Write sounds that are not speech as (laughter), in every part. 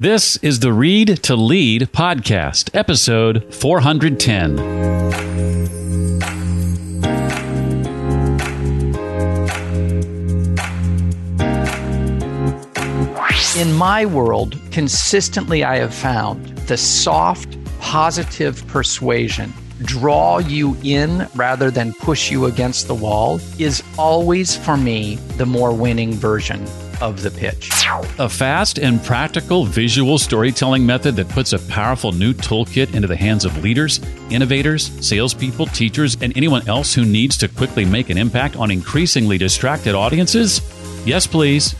This is the Read to Lead podcast, episode 410. In my world, consistently I have found the soft, positive persuasion draw you in rather than push you against the wall is always for me the more winning version of the pitch. A fast and practical visual storytelling method that puts a powerful new toolkit into the hands of leaders, innovators, salespeople, teachers, and anyone else who needs to quickly make an impact on increasingly distracted audiences? Yes, please.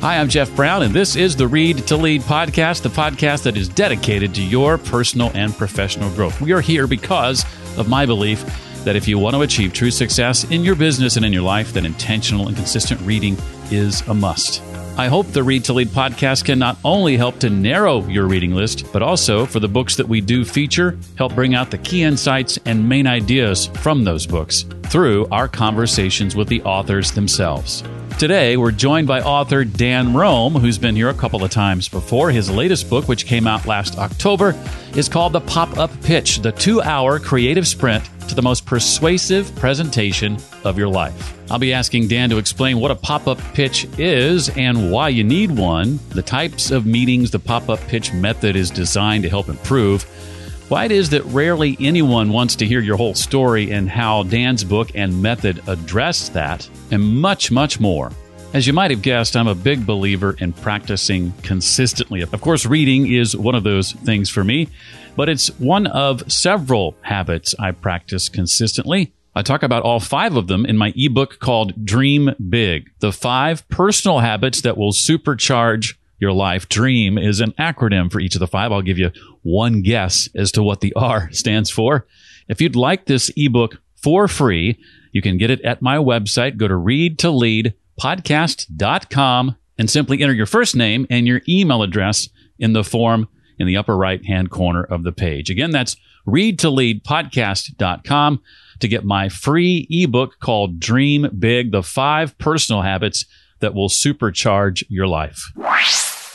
Hi, I'm Jeff Brown, and this is the Read to Lead podcast, the podcast that is dedicated to your personal and professional growth. We are here because of my belief that if you want to achieve true success in your business and in your life, then intentional and consistent reading is a must. I hope the Read to Lead podcast can not only help to narrow your reading list, but also for the books that we do feature, help bring out the key insights and main ideas from those books through our conversations with the authors themselves. Today, we're joined by author Dan Roam, who's been here a couple of times before. His latest book, which came out last October, is called The Pop Up Pitch, the two hour creative sprint to the most persuasive presentation of your life. I'll be asking Dan to explain what a pop up pitch is and why you need one, the types of meetings the pop up pitch method is designed to help improve, why it is that rarely anyone wants to hear your whole story, and how Dan's book and method address that, and much, much more. As you might have guessed, I'm a big believer in practicing consistently. Of course, reading is one of those things for me, but it's one of several habits I practice consistently. I talk about all five of them in my ebook called Dream Big The Five Personal Habits That Will Supercharge Your Life. Dream is an acronym for each of the five. I'll give you one guess as to what the R (laughs) stands for. If you'd like this ebook for free, you can get it at my website. Go to read to lead podcast.com and simply enter your first name and your email address in the form in the upper right hand corner of the page. Again, that's read to lead to get my free ebook called Dream Big The Five Personal Habits That Will Supercharge Your Life.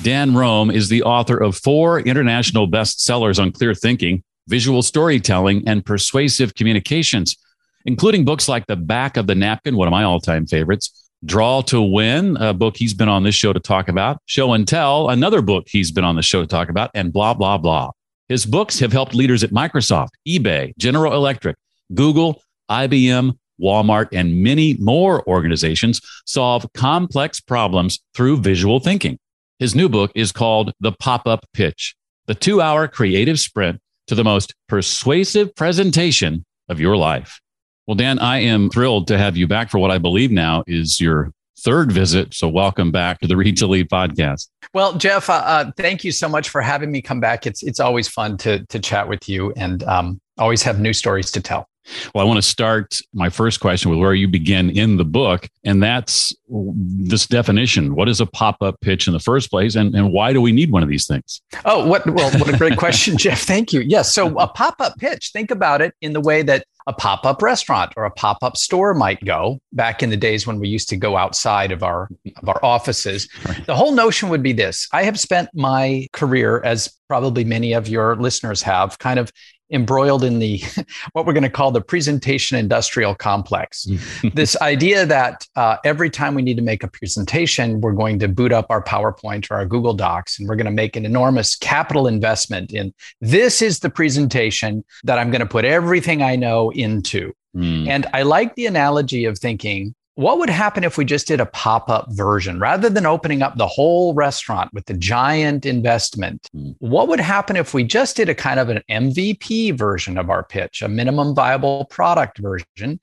Dan Roam is the author of four international bestsellers on clear thinking, visual storytelling, and persuasive communications, including books like The Back of the Napkin, one of my all time favorites Draw to Win, a book he's been on this show to talk about. Show and Tell, another book he's been on the show to talk about, and blah, blah, blah. His books have helped leaders at Microsoft, eBay, General Electric, Google, IBM, Walmart, and many more organizations solve complex problems through visual thinking. His new book is called The Pop Up Pitch, the two hour creative sprint to the most persuasive presentation of your life. Well, Dan, I am thrilled to have you back for what I believe now is your third visit. So, welcome back to the Read to Lead podcast. Well, Jeff, uh, uh, thank you so much for having me come back. It's it's always fun to to chat with you, and um, always have new stories to tell. Well, I want to start my first question with where you begin in the book, and that's this definition. What is a pop up pitch in the first place, and, and why do we need one of these things? Oh, what well, what a great question, (laughs) Jeff. Thank you. Yes, so a pop up pitch. Think about it in the way that a pop up restaurant or a pop up store might go. Back in the days when we used to go outside of our of our offices, right. the whole notion would be this: I have spent my career, as probably many of your listeners have, kind of embroiled in the (laughs) what we're going to call the presentation industrial complex. this idea that uh, every time we need to make a presentation, we're going to boot up our PowerPoint or our Google Docs, and we're going to make an enormous capital investment in this is the presentation that I'm going to put everything I know into. Mm. And I like the analogy of thinking what would happen if we just did a pop up version rather than opening up the whole restaurant with the giant investment? Mm. What would happen if we just did a kind of an MVP version of our pitch, a minimum viable product version,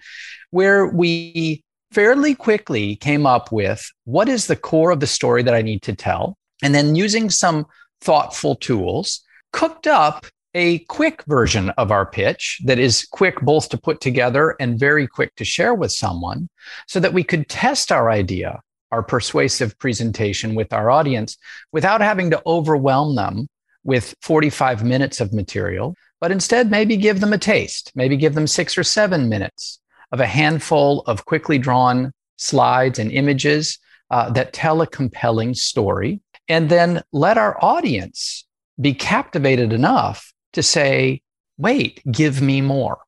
where we fairly quickly came up with what is the core of the story that I need to tell? And then using some thoughtful tools, cooked up a quick version of our pitch that is quick both to put together and very quick to share with someone so that we could test our idea, our persuasive presentation with our audience without having to overwhelm them with 45 minutes of material, but instead maybe give them a taste, maybe give them six or seven minutes of a handful of quickly drawn slides and images uh, that tell a compelling story. And then let our audience be captivated enough to say, wait, give me more.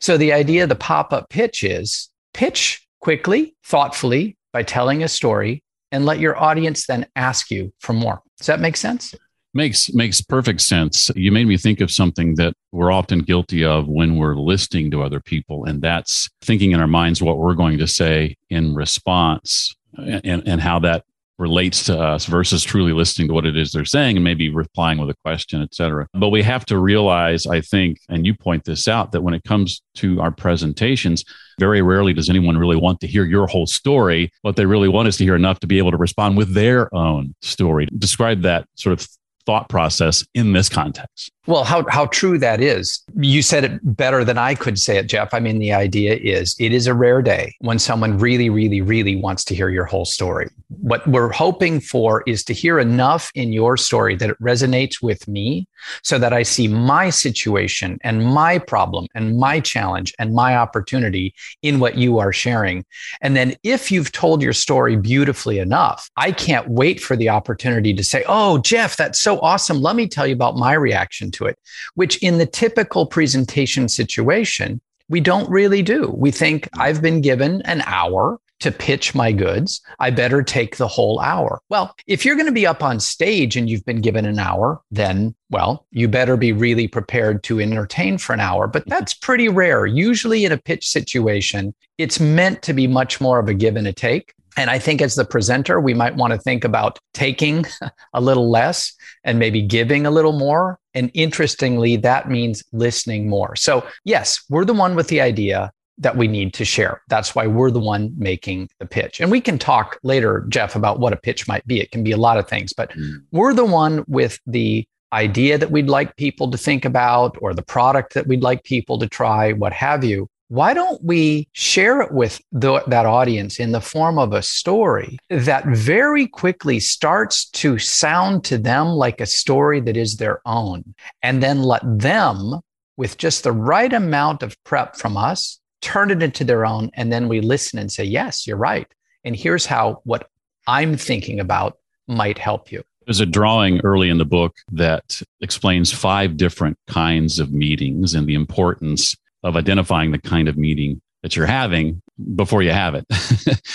So the idea of the pop up pitch is pitch quickly, thoughtfully by telling a story and let your audience then ask you for more. Does that make sense? Makes makes perfect sense. You made me think of something that we're often guilty of when we're listening to other people, and that's thinking in our minds what we're going to say in response and, and how that relates to us versus truly listening to what it is they're saying and maybe replying with a question, et cetera. But we have to realize, I think, and you point this out, that when it comes to our presentations, very rarely does anyone really want to hear your whole story. What they really want is to hear enough to be able to respond with their own story. Describe that sort of thought process in this context. Well, how, how true that is. You said it better than I could say it, Jeff. I mean, the idea is it is a rare day when someone really, really, really wants to hear your whole story. What we're hoping for is to hear enough in your story that it resonates with me so that I see my situation and my problem and my challenge and my opportunity in what you are sharing. And then if you've told your story beautifully enough, I can't wait for the opportunity to say, Oh, Jeff, that's so awesome. Let me tell you about my reaction to it, which in the typical presentation situation, we don't really do. We think I've been given an hour to pitch my goods. I better take the whole hour. Well, if you're going to be up on stage and you've been given an hour, then, well, you better be really prepared to entertain for an hour. But that's pretty rare. Usually in a pitch situation, it's meant to be much more of a give and a take. And I think as the presenter, we might want to think about taking (laughs) a little less and maybe giving a little more. And interestingly, that means listening more. So, yes, we're the one with the idea that we need to share. That's why we're the one making the pitch. And we can talk later, Jeff, about what a pitch might be. It can be a lot of things, but mm. we're the one with the idea that we'd like people to think about or the product that we'd like people to try, what have you why don't we share it with the, that audience in the form of a story that very quickly starts to sound to them like a story that is their own, and then let them, with just the right amount of prep from us, turn it into their own. And then we listen and say, Yes, you're right. And here's how what I'm thinking about might help you. There's a drawing early in the book that explains five different kinds of meetings and the importance of identifying the kind of meeting that you're having before you have it.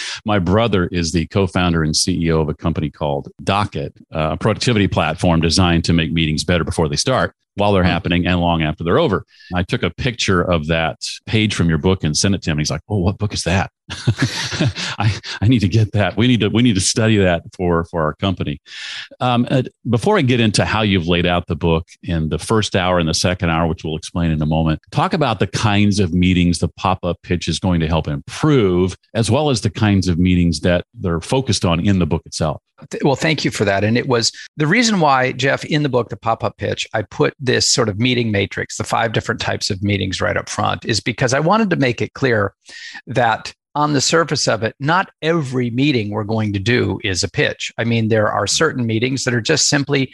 (laughs) My brother is the co-founder and CEO of a company called Docket, a productivity platform designed to make meetings better before they start while they're happening and long after they're over. I took a picture of that page from your book and sent it to him. He's like, "Oh, what book is that? (laughs) I, I need to get that. We need to we need to study that for for our company." Um, uh, before I get into how you've laid out the book in the first hour and the second hour, which we'll explain in a moment, talk about the kinds of meetings the pop up pitch is going to help improve, as well as the kinds of meetings that they're focused on in the book itself. Well, thank you for that. And it was the reason why, Jeff, in the book, The Pop Up Pitch, I put this sort of meeting matrix, the five different types of meetings right up front, is because I wanted to make it clear that on the surface of it, not every meeting we're going to do is a pitch. I mean, there are certain meetings that are just simply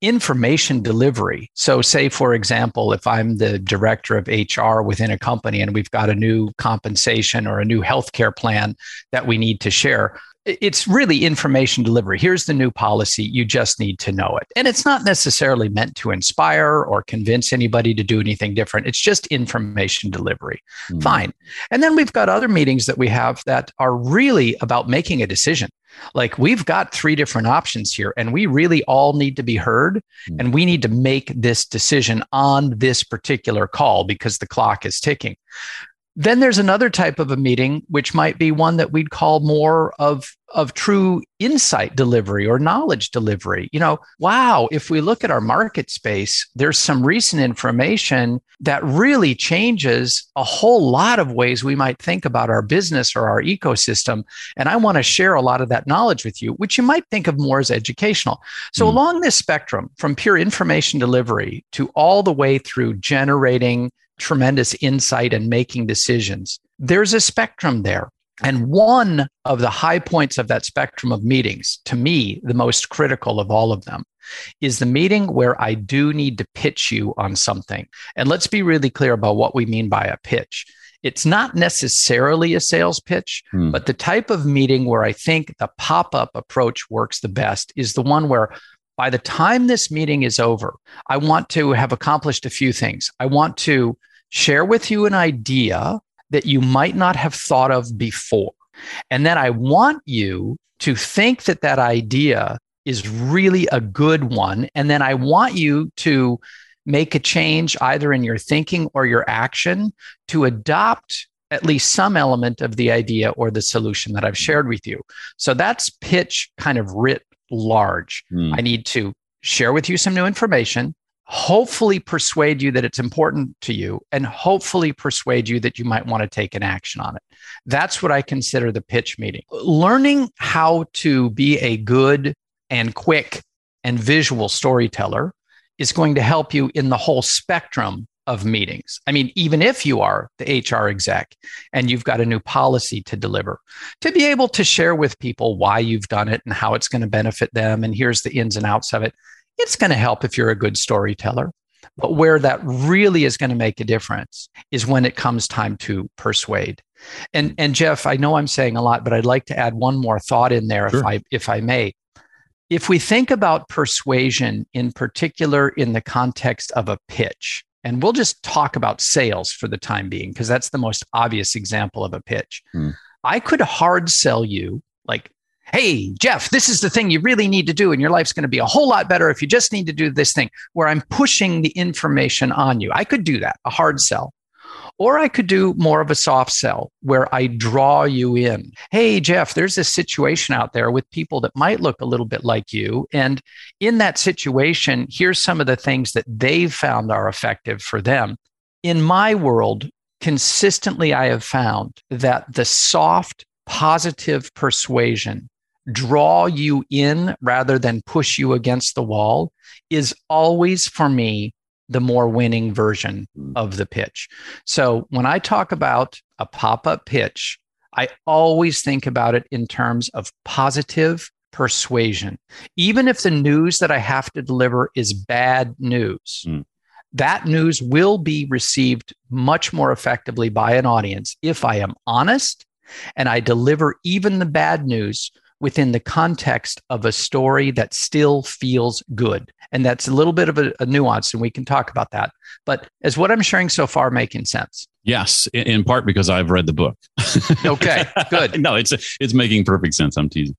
information delivery. So, say, for example, if I'm the director of HR within a company and we've got a new compensation or a new healthcare plan that we need to share, it's really information delivery. Here's the new policy. You just need to know it. And it's not necessarily meant to inspire or convince anybody to do anything different. It's just information delivery. Mm. Fine. And then we've got other meetings that we have that are really about making a decision. Like we've got three different options here, and we really all need to be heard. Mm. And we need to make this decision on this particular call because the clock is ticking. Then there's another type of a meeting, which might be one that we'd call more of, of true insight delivery or knowledge delivery. You know, wow, if we look at our market space, there's some recent information that really changes a whole lot of ways we might think about our business or our ecosystem. And I want to share a lot of that knowledge with you, which you might think of more as educational. So, mm. along this spectrum, from pure information delivery to all the way through generating tremendous insight and making decisions. There's a spectrum there. And one of the high points of that spectrum of meetings, to me, the most critical of all of them, is the meeting where I do need to pitch you on something. And let's be really clear about what we mean by a pitch. It's not necessarily a sales pitch, hmm. but the type of meeting where I think the pop up approach works the best is the one where by the time this meeting is over, I want to have accomplished a few things. I want to share with you an idea that you might not have thought of before. And then I want you to think that that idea is really a good one. And then I want you to make a change either in your thinking or your action to adopt at least some element of the idea or the solution that I've shared with you. So that's pitch kind of writ large. Mm. I need to share with you some new information, hopefully persuade you that it's important to you, and hopefully persuade you that you might want to take an action on it. That's what I consider the pitch meeting. Learning how to be a good and quick and visual storyteller is going to help you in the whole spectrum of meetings. I mean, even if you are the HR exec and you've got a new policy to deliver, to be able to share with people why you've done it and how it's going to benefit them, and here's the ins and outs of it, it's going to help if you're a good storyteller. But where that really is going to make a difference is when it comes time to persuade. And and Jeff, I know I'm saying a lot, but I'd like to add one more thought in there sure. if I if I may. If we think about persuasion in particular in the context of a pitch, and we'll just talk about sales for the time being, because that's the most obvious example of a pitch. Hmm. I could hard sell you, like, hey, Jeff, this is the thing you really need to do, and your life's going to be a whole lot better if you just need to do this thing, where I'm pushing the information on you. I could do that, a hard sell. Or I could do more of a soft sell where I draw you in. Hey, Jeff, there's this situation out there with people that might look a little bit like you. And in that situation, here's some of the things that they've found are effective for them. In my world, consistently, I have found that the soft, positive persuasion draw you in rather than push you against the wall is always for me the more winning version hmm. of the pitch. So when I talk about a pop up pitch, I always think about it in terms of positive persuasion. Even if the news that I have to deliver is bad news, mm. that news will be received much more effectively by an audience if I am honest and I deliver even the bad news within the context of a story that still feels good. And that's a little bit of a, a, nuance, and we can talk about that. But is what I'm sharing so far making sense? Yes, in part because I've read the book. (laughs) okay, good. no, it's it's making perfect sense. I'm teasing.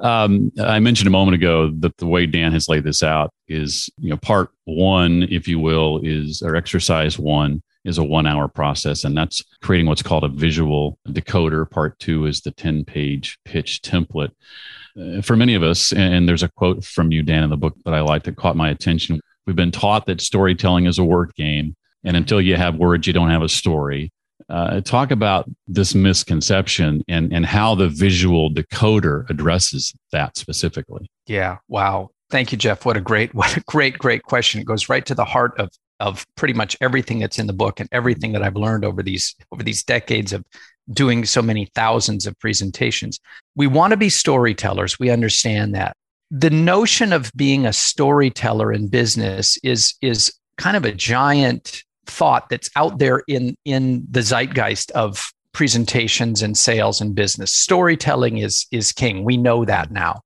Um, I mentioned a moment ago that the way Dan has laid this out is, you know, part one, if you will, is or exercise one is a one hour process, and that's creating what's called a visual decoder. Part two is the 10 page pitch template. Uh, for many of us, and there's a quote from you, Dan, in the book that I like that caught my attention. We've been taught that storytelling is a word game, and until you have words, you don't have a story. Uh, talk about this misconception and, and how the visual decoder addresses that specifically. Yeah. Wow. Thank you, Jeff. What a great, (laughs) what a great, great question. It goes right to the heart of of pretty much everything that's in the book and everything that I've learned over these over these decades of doing so many thousands of presentations. We want to be storytellers. We understand that. The notion of being a storyteller in business is is kind of a giant thought that's out there in in the zeitgeist of presentations and sales and business. Storytelling is is king. We know that now.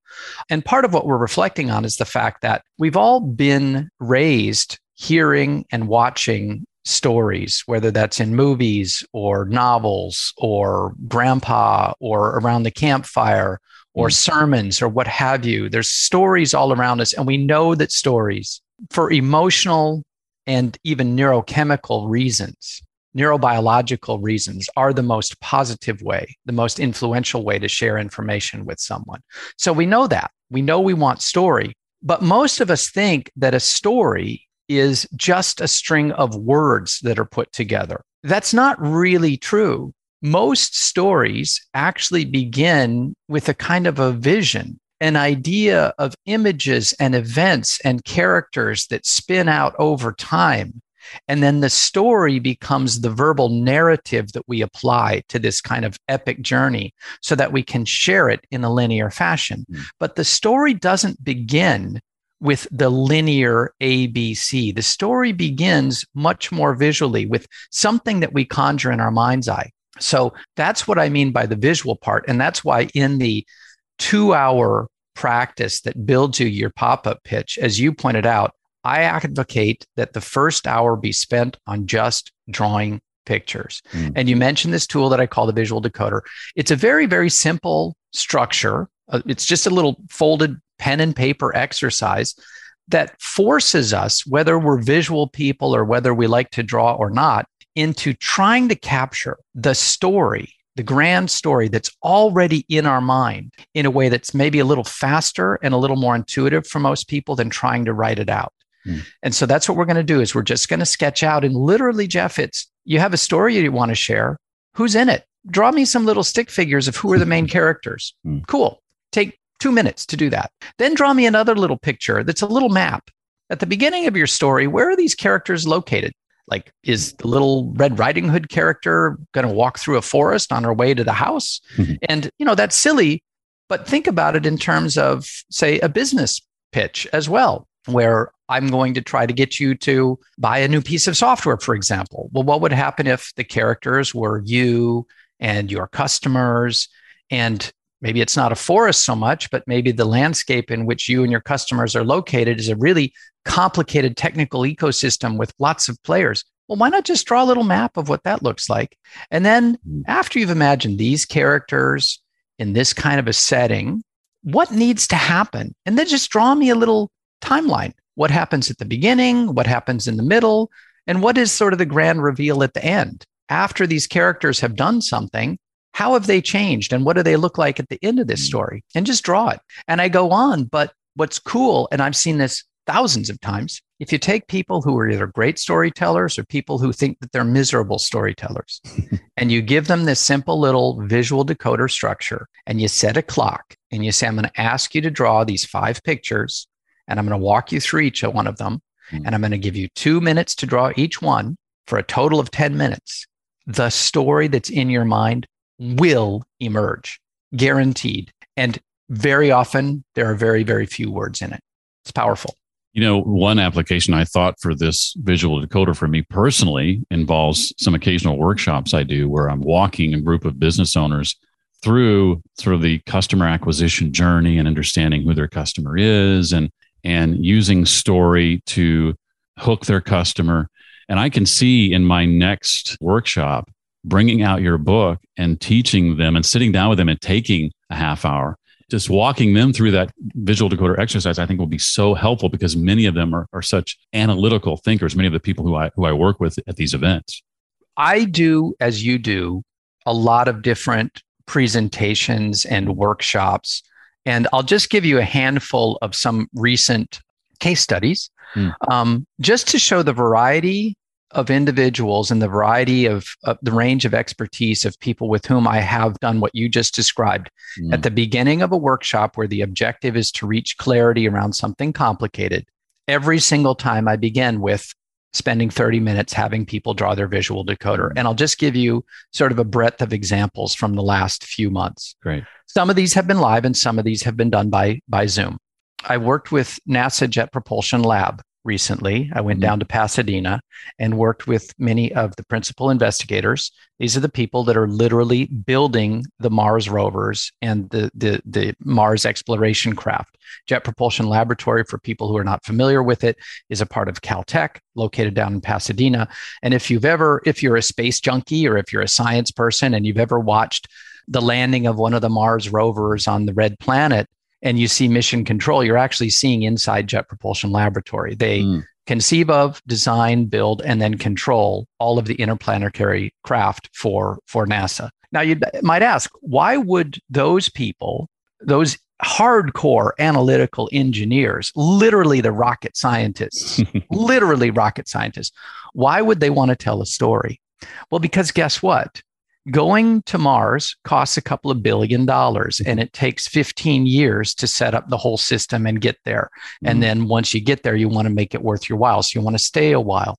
And part of what we're reflecting on is the fact that we've all been raised hearing and watching stories, whether that's in movies or novels or grandpa or around the campfire or mm. sermons or what have you. There's stories all around us. And we know that stories, for emotional and even neurochemical reasons, neurobiological reasons, are the most positive way, the most influential way to share information with someone. So we know that. We know we want story. But most of us think that a story is just a string of words that are put together. That's not really true. Most stories actually begin with a kind of a vision, an idea of images and events and characters that spin out over time. And then the story becomes the verbal narrative that we apply to this kind of epic journey so that we can share it in a linear fashion. Mm. But the story doesn't begin with the linear ABC. The story begins much more visually with something that we conjure in our mind's eye. So that's what I mean by the visual part. And that's why in the two hour practice that builds you your pop up pitch, as you pointed out, I advocate that the first hour be spent on just drawing pictures. Mm. And you mentioned this tool that I call the visual decoder. It's a very, very simple structure. Uh, it's just a little folded pen and paper exercise that forces us, whether we're visual people or whether we like to draw or not, into trying to capture the story, the grand story that's already in our mind in a way that's maybe a little faster and a little more intuitive for most people than trying to write it out. Mm. And so that's what we're going to do is we're just going to sketch out and literally Jeff it's you have a story you want to share, who's in it? Draw me some little stick figures of who are the main (laughs) characters. Mm. Cool. Take 2 minutes to do that. Then draw me another little picture that's a little map. At the beginning of your story, where are these characters located? Like, is the little Red Riding Hood character going to walk through a forest on her way to the house? Mm-hmm. And, you know, that's silly, but think about it in terms of, say, a business pitch as well, where I'm going to try to get you to buy a new piece of software, for example. Well, what would happen if the characters were you and your customers? And maybe it's not a forest so much, but maybe the landscape in which you and your customers are located is a really complicated technical ecosystem with lots of players. Well, why not just draw a little map of what that looks like? And then hmm. after you've imagined these characters in this kind of a setting, what needs to happen? And then just draw me a little timeline what happens at the beginning, what happens in the middle, and what is sort of the grand reveal at the end. After these characters have done something, how have they changed and what do they look like at the end of this hmm. story? And just draw it. And I go on. But what's cool, and I've seen this thousands of times, if you take people who are either great storytellers or people who think that they're miserable storytellers, (laughs) and you give them this simple little visual decoder structure, and you set a clock and you say, I'm going to ask you to draw these five pictures and I'm going to walk you through each one of them. Mm-hmm. And I'm going to give you two minutes to draw each one for a total of 10 minutes. The story that's in your mind will emerge, guaranteed. And very often, there are very, very few words in it. It's powerful. You know, one application I thought for this visual decoder for me personally involves some occasional workshops I do where I'm walking a group of business owners through sort of the customer acquisition journey and understanding who their customer is and and using story to hook their customer. And I can see in my next workshop bringing out your book and teaching them and sitting down with them and taking a half hour. Just walking them through that visual decoder exercise i think will be so helpful because many of them are, are such analytical thinkers many of the people who i who i work with at these events. I do as you do a lot of different presentations and workshops. And I'll just give you a handful of some recent case studies mm. um, just to show the variety of individuals and the variety of, the range of expertise of people with whom I have done what you just described. Mm. At the beginning of a workshop where the objective is to reach clarity around something complicated, every single time I begin with spending 30 minutes having people draw their visual decoder. And I'll just give you sort of a breadth of examples from the last few months. Great. Some of these have been live and some of these have been done by, by Zoom. I worked with NASA Jet Propulsion Lab recently. I went mm-hmm. down to Pasadena and worked with many of the principal investigators. These are the people that are literally building the Mars rovers and the, the, the Mars exploration craft. Jet Propulsion Laboratory, for people who are not familiar with it, is a part of Caltech, located down in Pasadena. And if you've ever, if you're a space junkie or if you're a science person and you've ever watched the landing of one of the Mars rovers on the red planet, and you see mission control, you're actually seeing inside Jet Propulsion Laboratory. They mm. conceive of, design, build, and then control all of the interplanetary craft for, for NASA. Now, you might ask, why would those people, those hardcore analytical engineers, literally the rocket scientists, (laughs) literally rocket scientists, why would they want to tell a story? Well, because guess what? Going to Mars costs a couple of billion dollars and it takes 15 years to set up the whole system and get there. Mm-hmm. And then once you get there, you want to make it worth your while. So you want to stay a while.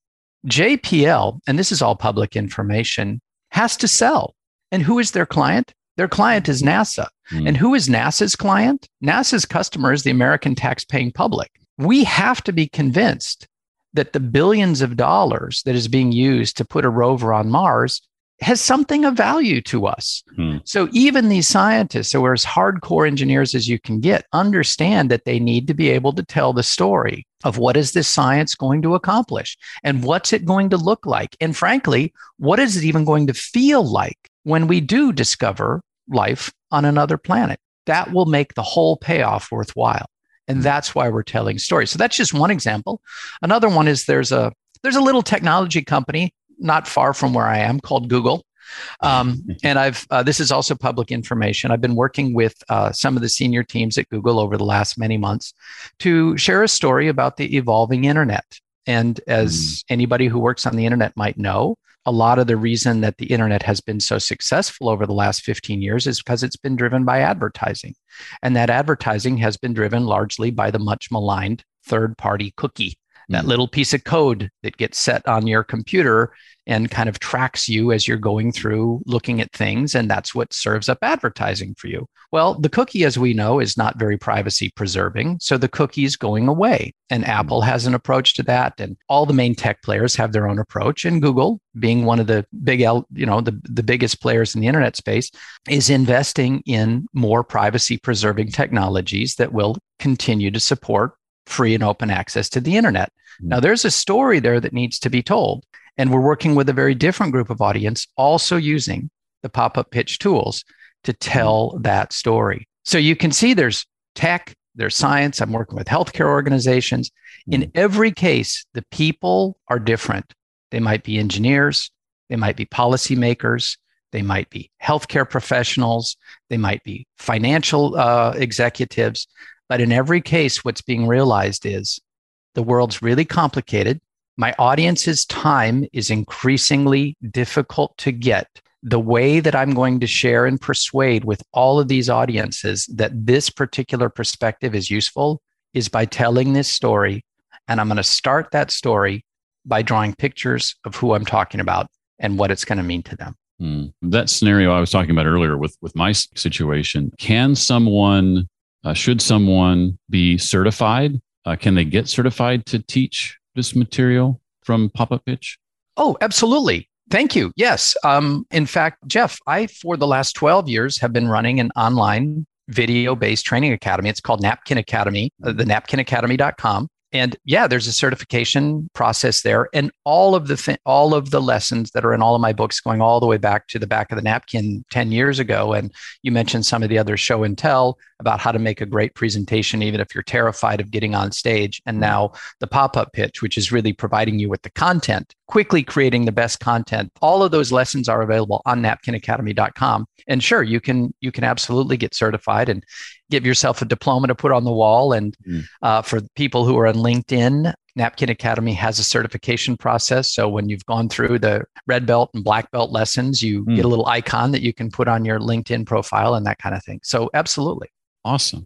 JPL, and this is all public information, has to sell. And who is their client? Their client is NASA. Mm-hmm. And who is NASA's client? NASA's customer is the American tax-paying public. we have to be convinced that the billions of dollars that is being used to put a rover on Mars has something of value to us. Hmm. So even these scientists who are as hardcore engineers as you can get understand that they need to be able to tell the story of what is this science going to accomplish and what's it going to look like and frankly what is it even going to feel like when we do discover life on another planet that will make the whole payoff worthwhile and hmm. that's why we're telling stories so that's just one example another one is there's a there's a little technology company not far from where I am called Google. Um, (laughs) and I've uh, this is also public information. I've been working with uh, some of the senior teams at Google over the last many months to share a story about the evolving internet. And as mm. anybody who works on the internet might know, a lot of the reason that the internet has been so successful over the last 15 years is because it's been driven by advertising. And that advertising has been driven largely by the much maligned third party cookie that mm little piece of code that gets set on your computer and kind of tracks you as you're going through looking at things. And that's what serves up advertising for you. Well, the cookie, as we know, is not very privacy preserving. So the cookie is going away. And mm Apple has an approach to that. And all the main tech players have their own approach. And Google, being one of the big, you know, the, the biggest players in the internet space, is investing in more privacy preserving technologies that will continue to support free and open access to the internet. Mm-hmm. Now, there's a story there that needs to be told. And we're working with a very different group of audience, also using the pop up pitch tools to tell mm-hmm. that story. So you can see there's tech, there's science. I'm working with healthcare organizations. In mm-hmm. every case, the people are different. They might be engineers, they might be policymakers, they might be healthcare professionals, they might be financial uh, executives. But in every case, what's being realized is the world's really complicated. My audience's time is increasingly difficult to get. The way that I'm going to share and persuade with all of these audiences that this particular perspective is useful is by telling this story. And I'm going to start that story by drawing pictures of who I'm talking about and what it's going to mean to them. Mm. That scenario I was talking about earlier with, with my situation, can someone uh, should someone be certified? Uh, can they get certified to teach this material from Pop Up Pitch? Oh, absolutely. Thank you. Yes. Um, in fact, Jeff, I, for the last 12 years, have been running an online video based training academy. It's called Napkin Academy, uh, the napkinacademy.com and yeah there's a certification process there. And all of the th- all of the lessons that are in all of my books going all the way back to the back of the napkin 10 years ago. And you mentioned some of the other show and tell about how to make a great presentation even if you're terrified of getting on stage. And now the pop-up pitch which is really providing you with the content quickly creating the best content. All of those lessons are available on napkinacademy.com and sure you can you can absolutely get certified and give yourself a diploma to put on the wall. And mm. uh, for people who are on LinkedIn, Napkin Academy has a certification process. So when you've gone through the red belt and black belt lessons, you mm. get a little icon that you can put on your LinkedIn profile and that kind of thing. So absolutely. Awesome.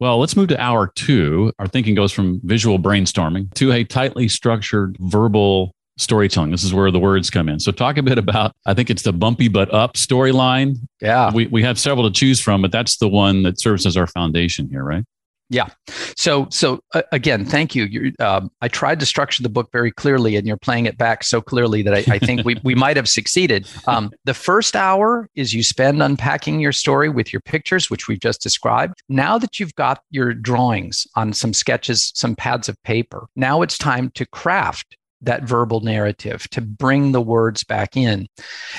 Well, let's move to hour two. Our thinking goes from visual brainstorming to a tightly structured verbal storytelling. This is where the words come in. So talk a bit about, I think it's the bumpy but up storyline. Yeah. We, we have several to choose from, but that's the one that serves as our foundation here, right? Yeah. So, so uh, again, thank you. Um, I tried to structure the book very clearly, and you're playing it back so clearly that I, I think we, we might have succeeded. Um, the first hour is you spend unpacking your story with your pictures, which we've just described. Now that you've got your drawings on some sketches, some pads of paper, now it's time to craft that verbal narrative to bring the words back in.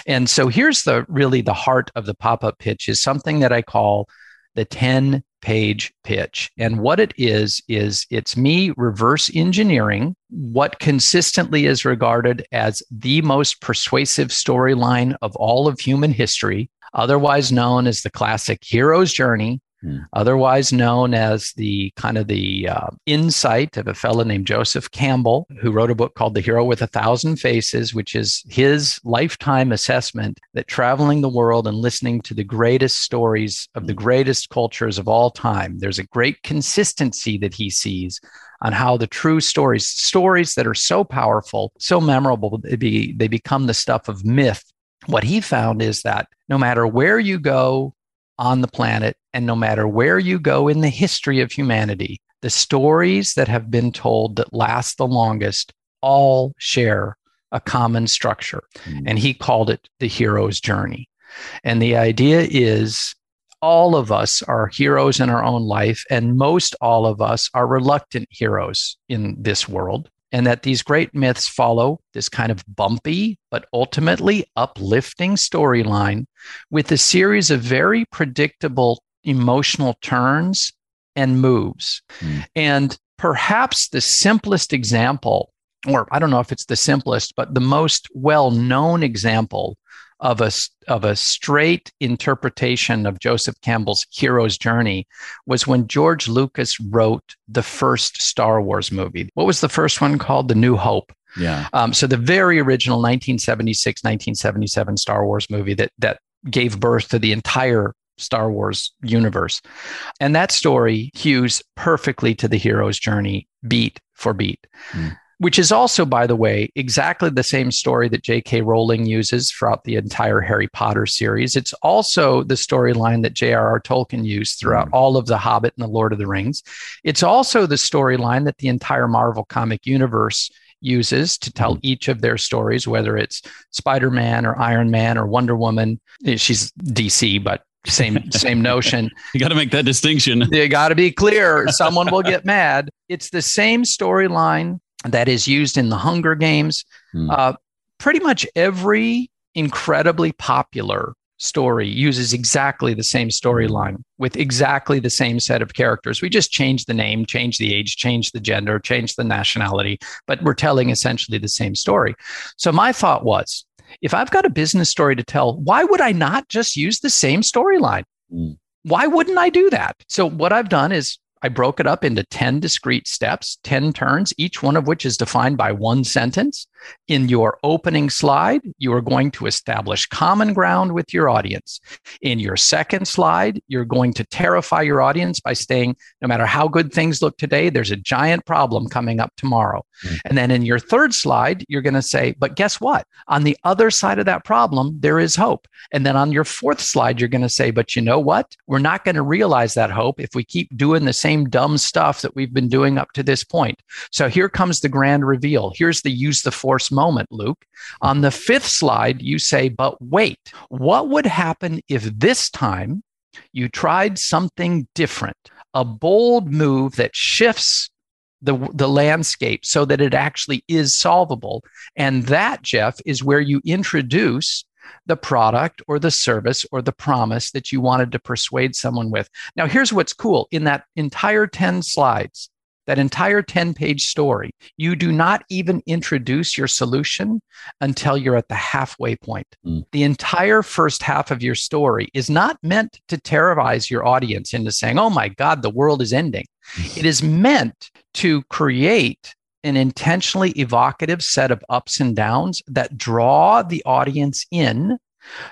And so here's the really the heart of the pop-up pitch is something that i call the 10 page pitch. And what it is is it's me reverse engineering what consistently is regarded as the most persuasive storyline of all of human history otherwise known as the classic hero's journey Hmm. otherwise known as the kind of the uh, insight of a fellow named Joseph Campbell, who wrote a book called The Hero with a Thousand Faces, which is his lifetime assessment that traveling the world and listening to the greatest stories of the hmm. greatest cultures of all time, there's a great consistency that he sees on how the true stories, stories that are so powerful, so memorable, they, be, they become the stuff of myth. What he found is that no matter where you go, on the planet. And no matter where you go in the history of humanity, the stories that have been told that last the longest all share a common structure. Mm. And he called it the hero's journey. And the idea is all of us are heroes in our own life, and most all of us are reluctant heroes in this world. And that these great myths follow this kind of bumpy, but ultimately uplifting storyline with a series of very predictable emotional turns and moves. Mm. And perhaps the simplest example, or I don't know if it's the simplest, but the most well known example of a, of a straight interpretation of Joseph Campbell's hero's journey was when George Lucas wrote the first Star Wars movie. What was the first one called? The New Hope. Yeah. Um, so the very original 1976, 1977 Star Wars movie that that gave birth to the entire Star Wars universe. And that story hews perfectly to the hero's journey, beat for beat. Mm which is also, by the way, exactly the same story that J.K. Rowling uses throughout the entire Harry Potter series. It's also the storyline that J.R.R. Tolkien used throughout mm. all of The Hobbit and The Lord of the Rings. It's also the storyline that the entire Marvel comic universe uses to tell mm. each of their stories, whether it's Spider Man or Iron Man or Wonder Woman. She's DC, but same (laughs) same notion. you got to make that distinction. You got to be clear. Someone will get mad. It's the same storyline that is used in the Hunger Games. Hmm. Uh, pretty much every incredibly popular story uses exactly the same storyline with exactly the same set of characters. We just change the name, change the age, change the gender, change the nationality, but we're telling essentially the same story. So my thought was if I've got a business story to tell, why would I not just use the same storyline? Mm. Why wouldn't I do that? So what I've done is I broke it up into 10 discrete steps, 10 turns, each one of which is defined by one sentence. In your opening slide, you are going to establish common ground with your audience. In your second slide, you're going to terrify your audience by saying, no matter how good things look today, there's a giant problem coming up tomorrow. Mm-hmm. And then in your third slide, you're going to say, but guess what? On the other side of that problem, there is hope. And then on your fourth slide, you're going to say, but you know what? We're not going to realize that hope if we keep doing the same dumb stuff that we've been doing up to this point. So here comes the grand reveal. Here's the use the force moment, Luke. On the fifth slide, you say, but wait, what would happen if this time you tried something different? A bold move that shifts the, the landscape so that it actually is solvable. And that, Jeff, is where you introduce the product or the service or the promise that you wanted to persuade someone with. Now, here's what's cool in that entire 10 slides, that entire 10 page story, you do not even introduce your solution until you're at the halfway point. Mm. The entire first half of your story is not meant to terrorize your audience into saying, oh my God, the world is ending. it is meant to create an intentionally evocative set of ups and downs that draw the audience in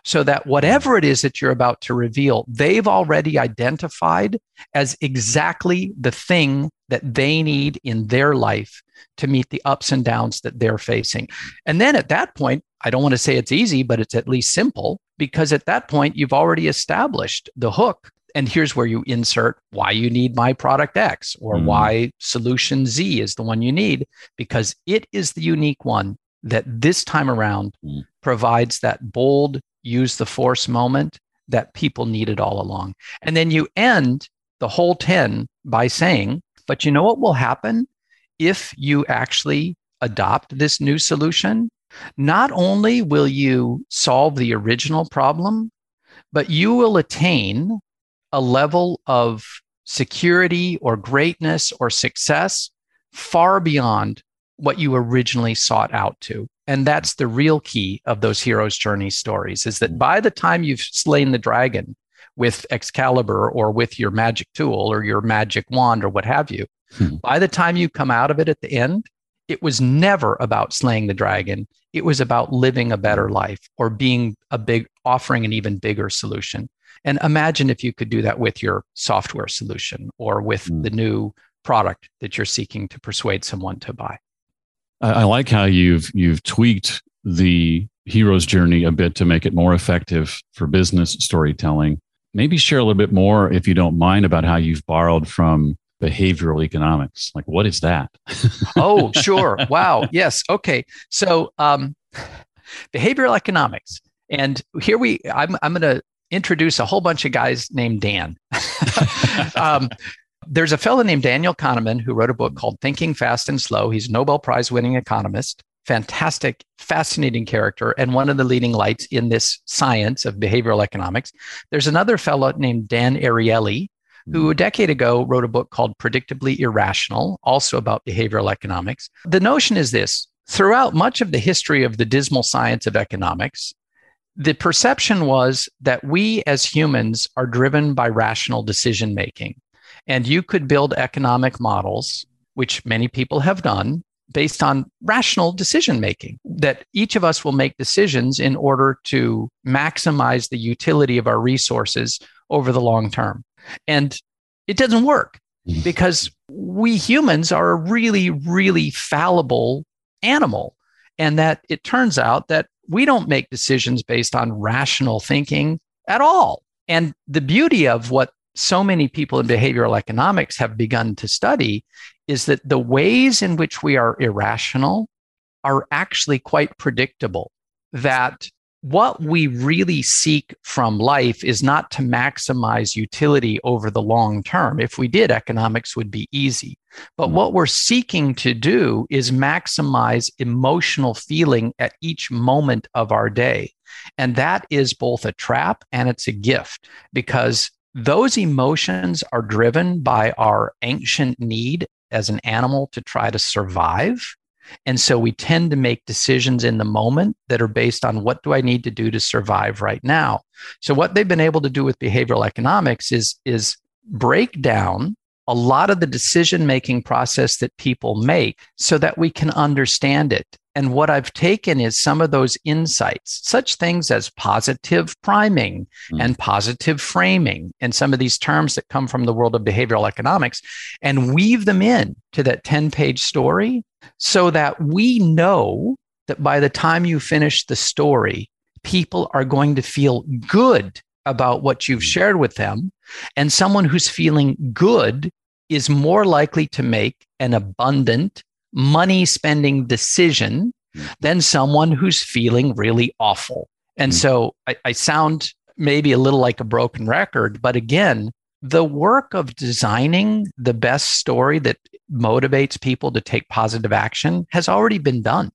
so that whatever it is that you're about to reveal, they've already identified as exactly the thing that they need in their life to meet the ups and downs that they're facing. And then at that point, I don't want to say it's easy, but it's at least simple because at that point, you've already established the hook and here's where you insert why you need my product X or mm. why solution Z is the one you need, because it is the unique one that this time around mm. provides that bold, use the force moment that people needed all along. And then you end the whole 10 by saying, but you know what will happen if you actually adopt this new solution? Not only will you solve the original problem, but you will attain a level of security or greatness or success far beyond what you originally sought out to. And that's the real key of those hero's journey stories is that by the time you've slain the dragon with Excalibur or with your magic tool or your magic wand or what have you, hmm. by the time you come out of it at the end, it was never about slaying the dragon. It was about living a better life or being a big, offering an even bigger solution. And imagine if you could do that with your software solution or with mm. the new product that you're seeking to persuade someone to buy. I, I like how you've you've tweaked the hero's journey a bit to make it more effective for business storytelling. maybe share a little bit more, if you don't mind, about how you've borrowed from behavioral economics. Like, what is that? (laughs) oh, sure. Wow. Yes. Okay. So, um, behavioral economics. And here we, I'm, I'm going to introduce a whole bunch of guys named Dan. (laughs) um, there's a fellow named Daniel Kahneman who wrote a book called Thinking Fast and Slow. He's a Nobel Prize winning economist, fantastic, fascinating character, and one of the leading lights in this science of behavioral economics. There's another fellow named Dan Ariely, who hmm. a decade ago wrote a book called Predictably Irrational, also about behavioral economics. The notion is this throughout much of the history of the dismal science of economics, the perception was that we as humans are driven by rational decision making. And you could build economic models, which many people have done, based on rational decision making, that each of us will make decisions in order to maximize the utility of our resources over the long term. And it doesn't work mm. because we humans are a really, really fallible animal. And that it turns out that we don't make decisions based on rational thinking at all. And the beauty of what so many people in behavioral economics have begun to study is that the ways in which we are irrational are actually quite predictable. That what we really seek from life is not to maximize utility over the long term. If we did, economics would be easy. But mm-hmm. what we're seeking to do is maximize emotional feeling at each moment of our day. And that is both a trap and it's a gift because those emotions are driven by our ancient need as an animal to try to survive. And so we tend to make decisions in the moment that are based on what do I need to do to survive right now. So what they've been able to do with behavioral economics is, is break down a lot of the decision making process that people make so that we can understand it and what I've taken is some of those insights, such things as positive priming mm. and positive framing, and some of these terms that come from the world of behavioral economics, and weave them in to that 10 page story so that we know that by the time you finish the story, people are going to feel good about what you've hmm. shared with them. And someone who's feeling good is more likely to make an abundant money spending decision mm-hmm. than someone who's feeling really awful. And mm-hmm. so I, I sound maybe a little like a broken record, but again, the work of designing the best story that motivates people to take positive action has already been done.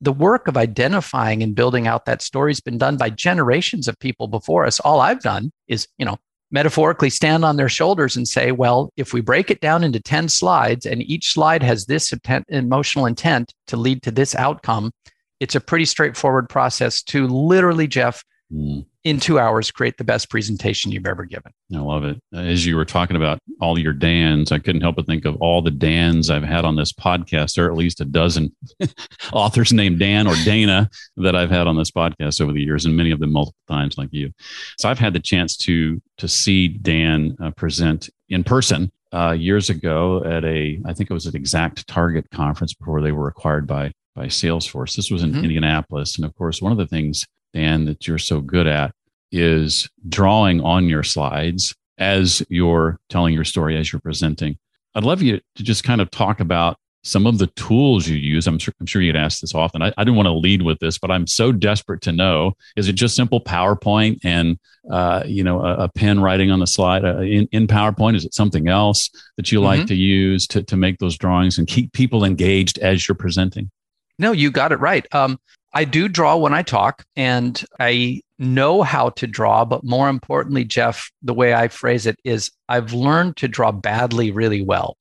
The work of identifying and building out that story has been done by generations of people before us. All I've done is, you know, metaphorically stand on their shoulders and say, well, if we break it down into 10 slides and each slide has this emotional intent to lead to this outcome, it's a pretty straightforward process to literally, Jeff, mm in two hours create the best presentation you've ever given. I love it. As you were talking about all your Dans, I couldn't help but think of all the Dans I've had on this podcast. There are at least a dozen (laughs) authors named Dan or Dana that I've had on this podcast over the years, and many of them multiple times, like you. So I've had the chance to to see Dan uh, present in person uh, years ago at a, I think it was an Exact Target conference before they were acquired by by Salesforce. This was in mm-hmm. Indianapolis, and of course, one of the things Dan, that you're so good at is drawing on your slides as you're telling your story, as you're presenting. I'd love you to just kind of talk about some of the tools you use. I'm sure, I'm sure you get asked this often. I, I didn't want to lead with this, but I'm so desperate to know: is it just simple PowerPoint and uh, you know a, a, pen writing on the slide uh, in, in PowerPoint? Is it something else that you like mm-hmm. to use to to make those drawings and keep people engaged as you're presenting? No, you got it right. Um, I do draw when I talk, and I know how to draw. But more importantly, Jeff, the way I phrase it is I've learned to draw badly really well.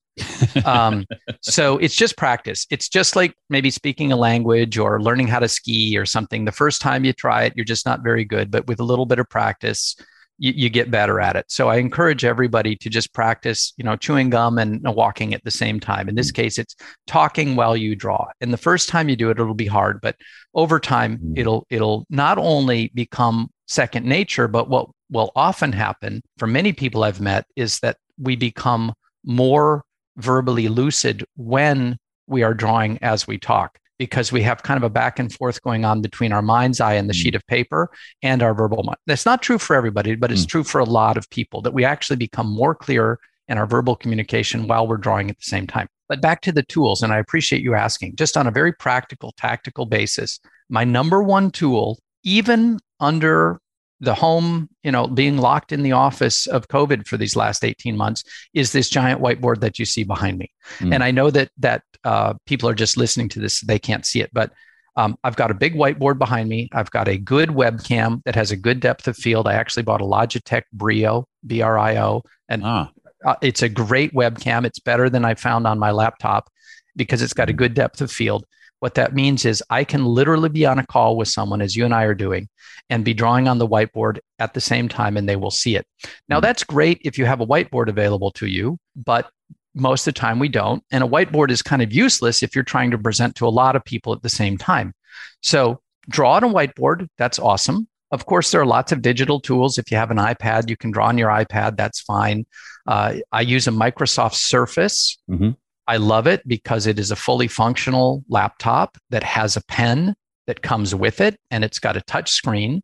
um, (laughs) so it's just practice. It's just like maybe speaking a language or learning how to ski or something. The first time you try it, you're just not very good. But with a little bit of practice, you, you, get better at it. So I encourage everybody to just practice, you know, chewing gum and walking at the same time. In this mm. case, it's talking while you draw. And the first time you do it, it'll be hard, but over time, mm. it'll it'll not only become second nature, but what will often happen for many people I've met is that we become more verbally lucid when we are drawing as we talk. Because we have kind of a back and forth going on between our mind's eye and the mm. sheet of paper and our verbal mind. That's not true for everybody, but it's mm. true for a lot of people that we actually become more clear in our verbal communication while we're drawing at the same time. But back to the tools, and I appreciate you asking, just on a very practical, tactical basis, my number one tool, even under the home, you know, being locked in the office of COVID for these last 18 months is this giant whiteboard that you see behind me. Mm. And I know that that uh, people are just listening to this; they can't see it, but um, I've got a big whiteboard behind me. I've got a good webcam that has a good depth of field. I actually bought a Logitech Brio, B R I O, and ah. uh, it's a great webcam. It's better than I found on my laptop because it's got a good depth of field. What that means is I can literally be on a call with someone, as you and I are doing, and be drawing on the whiteboard at the same time, and they will see it. Now, hmm. that's great if you have a whiteboard available to you, but most of the time we don't. And a whiteboard is kind of useless if you're trying to present to a lot of people at the same time. So, draw on a whiteboard. That's awesome. Of course, there are lots of digital tools. If you have an iPad, you can draw on your iPad. That's fine. Uh, I use a Microsoft Surface. Mm-hmm. I love it because it is a fully functional laptop that has a pen that comes with it and it's got a touch screen,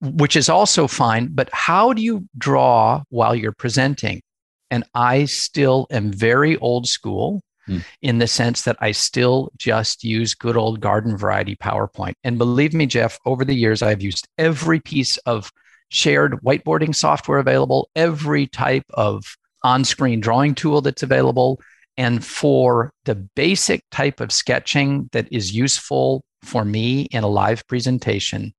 which is also fine. But how do you draw while you're presenting? And I still am very old school mm. in the sense that I still just use good old garden variety PowerPoint. And believe me, Jeff, over the years, I've used every piece of shared whiteboarding software available, every type of on screen drawing tool that's available and for the basic type of sketching that is useful for me in a live presentation,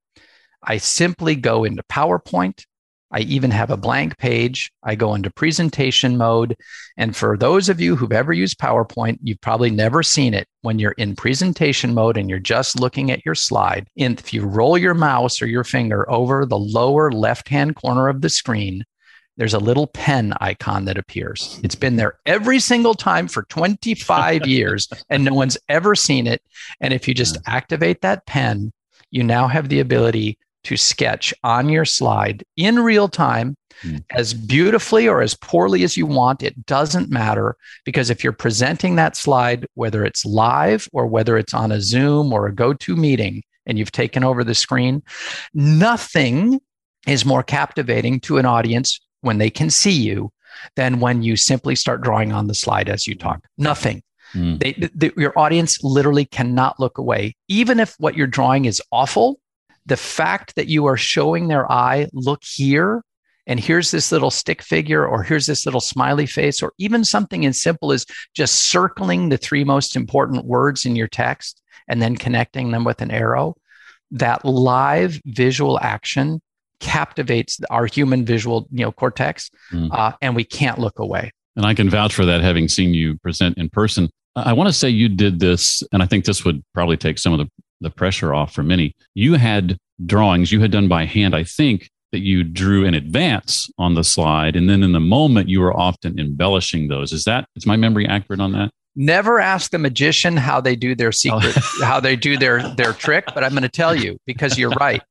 I simply go into PowerPoint. I even have a blank page. I go into presentation mode. And for those of you who've ever used PowerPoint, you've probably never seen it when you're in presentation mode and you're just looking at your slide. If you roll your mouse or your finger over the lower left hand corner of the screen, there's a little pen icon that appears. It's been there every single time for 25 (laughs) years, and no one's ever seen it. And if you just activate that pen, you now have the ability to sketch on your slide in real time mm. as beautifully or as poorly as you want. It doesn't matter because if you're presenting that slide, whether it's live or whether it's on a Zoom or a GoToMeeting, and you've taken over the screen, nothing is more captivating to an audience when they can see you than when you simply start drawing on the slide as you talk. Nothing. Mm. They, the, your audience literally cannot look away. Even if what you're drawing is awful, the fact that you are showing their eye, look here, and here's this little stick figure, or here's this little smiley face, or even something as simple as just circling the three most important words in your text and then connecting them with an arrow, that live visual action captivates our human visual you know cortex mm. uh, and we can't look away. And i can vouch for that having seen you present in person. I want to say you did this and i think this would probably take some of the, the pressure off for many. You had drawings you had done by hand i think that you drew in advance on the slide and then in the moment you were often embellishing those. Is that is my memory accurate on that? Never ask the magician how they do their secret oh. how they do their their trick but i'm going to tell you because you're right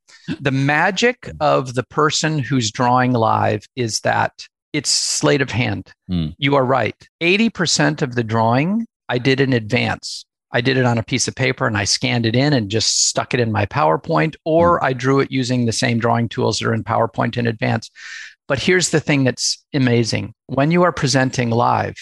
the magic of the person who's drawing live is that it's sleight of hand. Mm. You are right. 80% of the drawing I did in advance. I did it on a piece of paper and I scanned it in and just stuck it in my PowerPoint, or mm. I drew it using the same drawing tools that are in PowerPoint in advance. But here's the thing that's amazing when you are presenting live,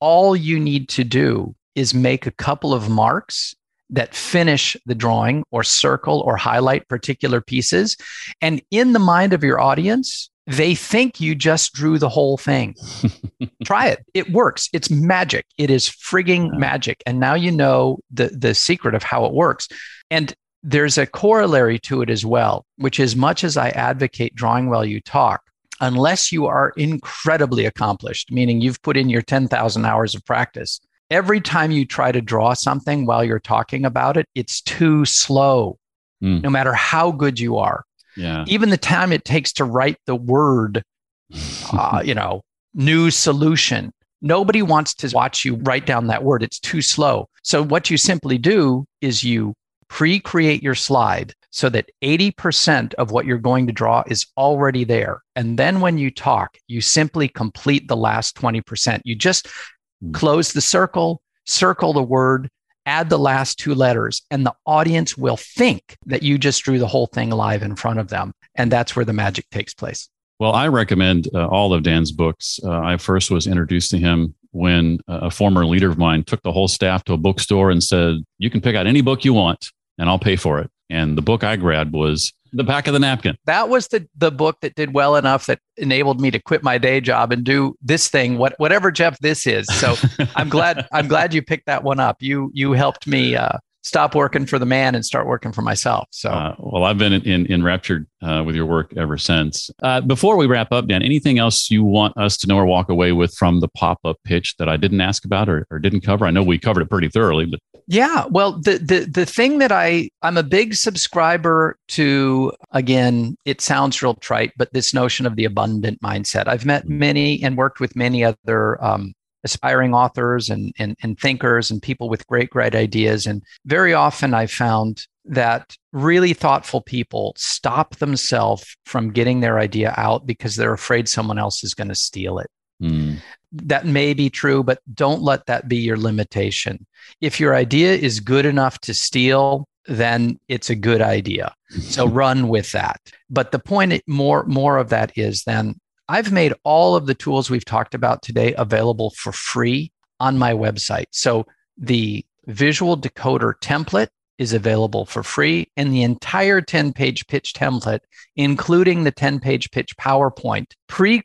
all you need to do is make a couple of marks that finish the drawing or circle or highlight particular pieces. And in the mind of your audience, they think you just drew the whole thing. (laughs) Try it. It works. It's magic. It is frigging magic. And now you know the, the secret of how it works. And there's a corollary to it as well, which is much as I advocate drawing while you talk, unless you are incredibly accomplished, meaning you've put in your 10,000 hours of practice, every time you try to draw something while you're talking about it, it's too slow, mm. no matter how good you are. Yeah. Even the time it takes to write the word, (laughs) uh, you know, new solution. Nobody wants to watch you write down that word. It's too slow. So, what you simply do is you pre create your slide so that 80% of what you're going to draw is already there. And then when you talk, you simply complete the last 20%. You just. Close the circle, circle the word, add the last two letters, and the audience will think that you just drew the whole thing live in front of them. And that's where the magic takes place. Well, I recommend uh, all of Dan's books. Uh, I first was introduced to him when a former leader of mine took the whole staff to a bookstore and said, You can pick out any book you want and I'll pay for it. And the book I grabbed was The Back of the Napkin. That was the, the book that did well enough that enabled me to quit my day job and do this thing, what, whatever Jeff this is. So (laughs) I'm glad I'm glad you picked that one up. You you helped me uh, stop working for the man and start working for myself. So, uh, well, I've been in, in, enraptured uh, with your work ever since. Uh, before we wrap up, Dan, anything else you want us to know or walk away with from the pop up pitch that I didn't ask about or, or didn't cover? I know we covered it pretty thoroughly, but yeah, well, the the the thing that I I'm a big subscriber to. Again, it sounds real trite, but this notion of the abundant mindset. I've met mm-hmm. many and worked with many other um, aspiring authors and, and, and thinkers and people with great, great ideas. And very often I found that really thoughtful people stop themselves from getting their idea out because they're afraid someone else is going to steal it. Mm. That may be true, but don't let that be your limitation. If your idea is good enough to steal, then it's a good idea. So (laughs) run with that. But the point more more of that is then I've made all of the tools we've talked about today available for free on my website. So the visual decoder template is available for free, and the entire 10 page pitch template, including the 10 page pitch PowerPoint, pre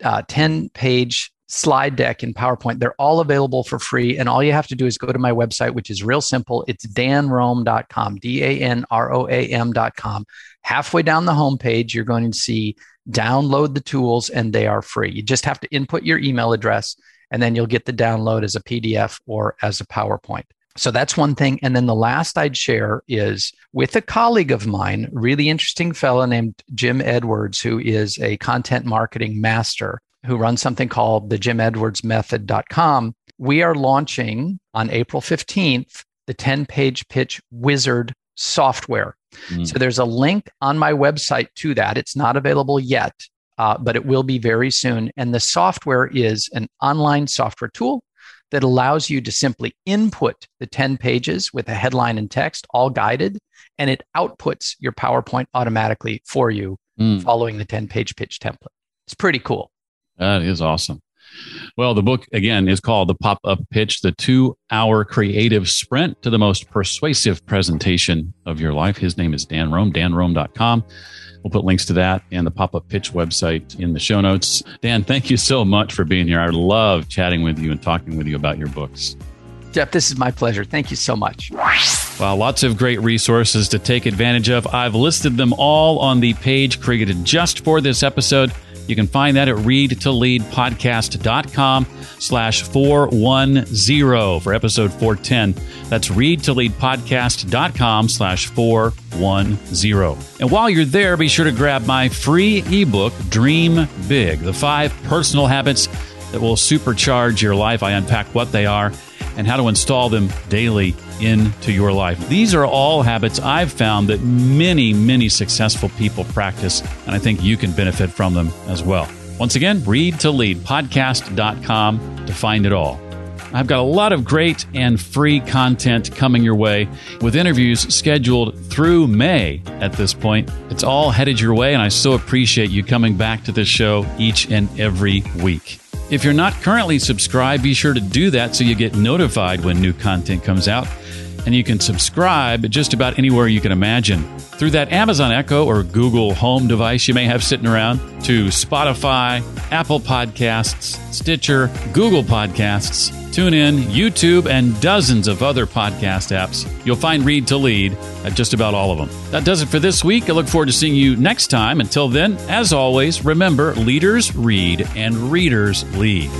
created 10 uh, page slide deck in PowerPoint. They're all available for free. And all you have to do is go to my website, which is real simple. It's danroam.com, D A N R O A M.com. Halfway down the homepage, you're going to see download the tools and they are free. You just have to input your email address and then you'll get the download as a PDF or as a PowerPoint. So that's one thing. And then the last I'd share is with a colleague of mine, really interesting fellow named Jim Edwards, who is a content marketing master who runs something called the Jim Edwards Method.com. We are launching on April 15th the 10 page pitch wizard software. Mm. So there's a link on my website to that. It's not available yet, uh, but it will be very soon. And the software is an online software tool that allows you to simply input the 10 pages with a headline and text, all guided, and it outputs your PowerPoint automatically for you mm. following the 10 page pitch template. It's pretty cool. That is awesome. Well, the book again is called The Pop Up Pitch, the two hour creative sprint to the most persuasive presentation of your life. His name is Dan Roam, danroam.com. We'll put links to that and the pop up pitch website in the show notes. Dan, thank you so much for being here. I love chatting with you and talking with you about your books. Jeff, this is my pleasure. Thank you so much. Well, lots of great resources to take advantage of. I've listed them all on the page created just for this episode. You can find that at readtoleadpodcast.com slash 410 for episode 410. That's readtoleadpodcast.com slash 410. And while you're there, be sure to grab my free ebook, Dream Big, the five personal habits that will supercharge your life. I unpack what they are and how to install them daily into your life. These are all habits I've found that many, many successful people practice, and I think you can benefit from them as well. Once again, read to lead podcast.com to find it all. I've got a lot of great and free content coming your way with interviews scheduled through May at this point. It's all headed your way, and I so appreciate you coming back to this show each and every week. If you're not currently subscribed, be sure to do that so you get notified when new content comes out. And you can subscribe just about anywhere you can imagine through that Amazon Echo or Google Home device you may have sitting around to Spotify, Apple Podcasts, Stitcher, Google Podcasts, TuneIn, YouTube, and dozens of other podcast apps. You'll find Read to Lead at just about all of them. That does it for this week. I look forward to seeing you next time. Until then, as always, remember leaders read and readers lead.